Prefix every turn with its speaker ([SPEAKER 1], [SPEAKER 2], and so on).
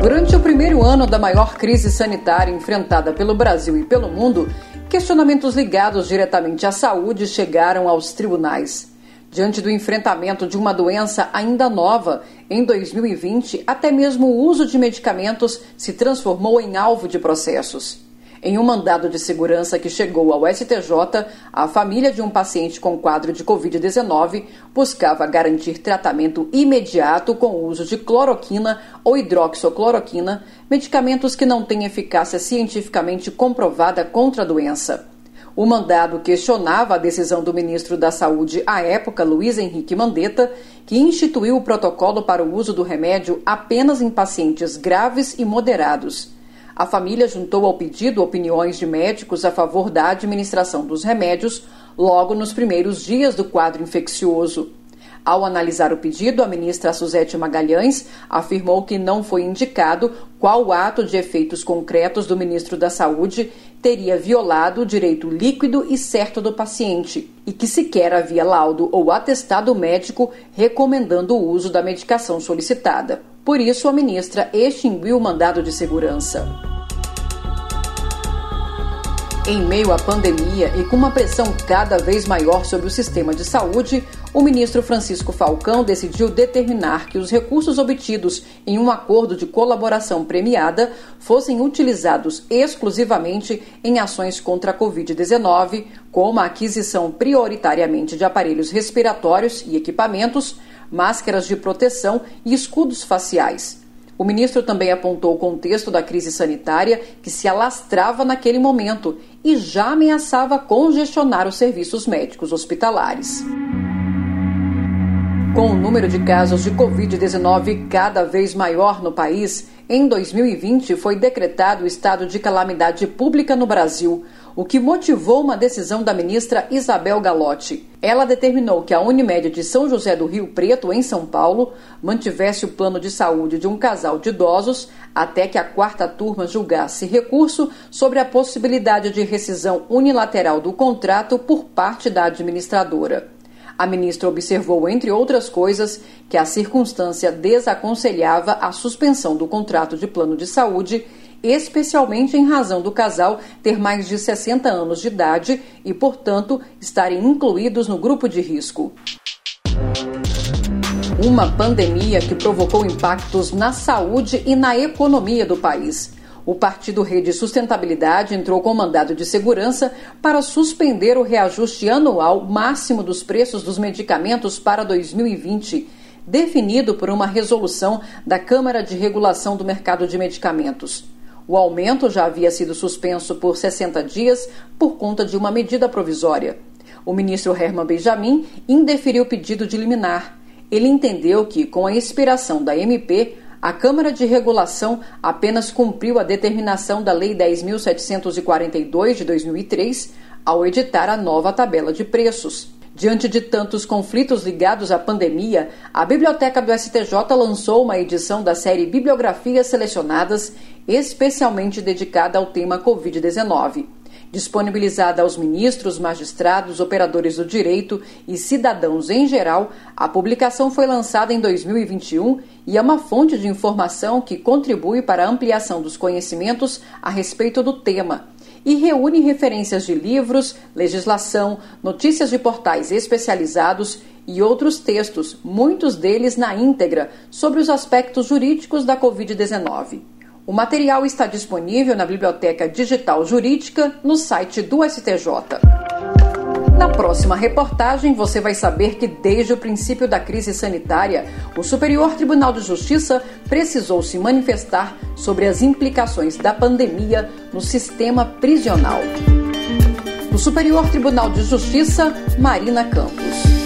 [SPEAKER 1] Durante o primeiro ano da maior crise sanitária enfrentada pelo Brasil e pelo mundo, questionamentos ligados diretamente à saúde chegaram aos tribunais. Diante do enfrentamento de uma doença ainda nova, em 2020, até mesmo o uso de medicamentos se transformou em alvo de processos. Em um mandado de segurança que chegou ao STJ, a família de um paciente com quadro de Covid-19 buscava garantir tratamento imediato com o uso de cloroquina ou hidroxicloroquina, medicamentos que não têm eficácia cientificamente comprovada contra a doença. O mandado questionava a decisão do ministro da Saúde à época, Luiz Henrique Mandetta, que instituiu o protocolo para o uso do remédio apenas em pacientes graves e moderados. A família juntou ao pedido opiniões de médicos a favor da administração dos remédios logo nos primeiros dias do quadro infeccioso. Ao analisar o pedido, a ministra Suzete Magalhães afirmou que não foi indicado qual ato de efeitos concretos do ministro da Saúde teria violado o direito líquido e certo do paciente e que sequer havia laudo ou atestado médico recomendando o uso da medicação solicitada. Por isso, a ministra extinguiu o mandado de segurança. Em meio à pandemia e com uma pressão cada vez maior sobre o sistema de saúde, o ministro Francisco Falcão decidiu determinar que os recursos obtidos em um acordo de colaboração premiada fossem utilizados exclusivamente em ações contra a Covid-19, como a aquisição prioritariamente de aparelhos respiratórios e equipamentos, máscaras de proteção e escudos faciais. O ministro também apontou o contexto da crise sanitária que se alastrava naquele momento e já ameaçava congestionar os serviços médicos hospitalares. Com o número de casos de Covid-19 cada vez maior no país, em 2020 foi decretado o estado de calamidade pública no Brasil, o que motivou uma decisão da ministra Isabel Galotti. Ela determinou que a Unimed de São José do Rio Preto, em São Paulo, mantivesse o plano de saúde de um casal de idosos até que a quarta turma julgasse recurso sobre a possibilidade de rescisão unilateral do contrato por parte da administradora. A ministra observou, entre outras coisas, que a circunstância desaconselhava a suspensão do contrato de plano de saúde, especialmente em razão do casal ter mais de 60 anos de idade e, portanto, estarem incluídos no grupo de risco. Uma pandemia que provocou impactos na saúde e na economia do país. O Partido Rede Sustentabilidade entrou com mandado de segurança para suspender o reajuste anual máximo dos preços dos medicamentos para 2020, definido por uma resolução da Câmara de Regulação do Mercado de Medicamentos. O aumento já havia sido suspenso por 60 dias por conta de uma medida provisória. O ministro Herman Benjamin indeferiu o pedido de liminar. Ele entendeu que, com a expiração da MP, a Câmara de Regulação apenas cumpriu a determinação da Lei 10.742 de 2003 ao editar a nova tabela de preços. Diante de tantos conflitos ligados à pandemia, a Biblioteca do STJ lançou uma edição da série Bibliografias Selecionadas, especialmente dedicada ao tema Covid-19. Disponibilizada aos ministros, magistrados, operadores do direito e cidadãos em geral, a publicação foi lançada em 2021 e é uma fonte de informação que contribui para a ampliação dos conhecimentos a respeito do tema e reúne referências de livros, legislação, notícias de portais especializados e outros textos, muitos deles na íntegra, sobre os aspectos jurídicos da Covid-19. O material está disponível na Biblioteca Digital Jurídica no site do STJ. Na próxima reportagem, você vai saber que desde o princípio da crise sanitária, o Superior Tribunal de Justiça precisou se manifestar sobre as implicações da pandemia no sistema prisional. No Superior Tribunal de Justiça, Marina Campos.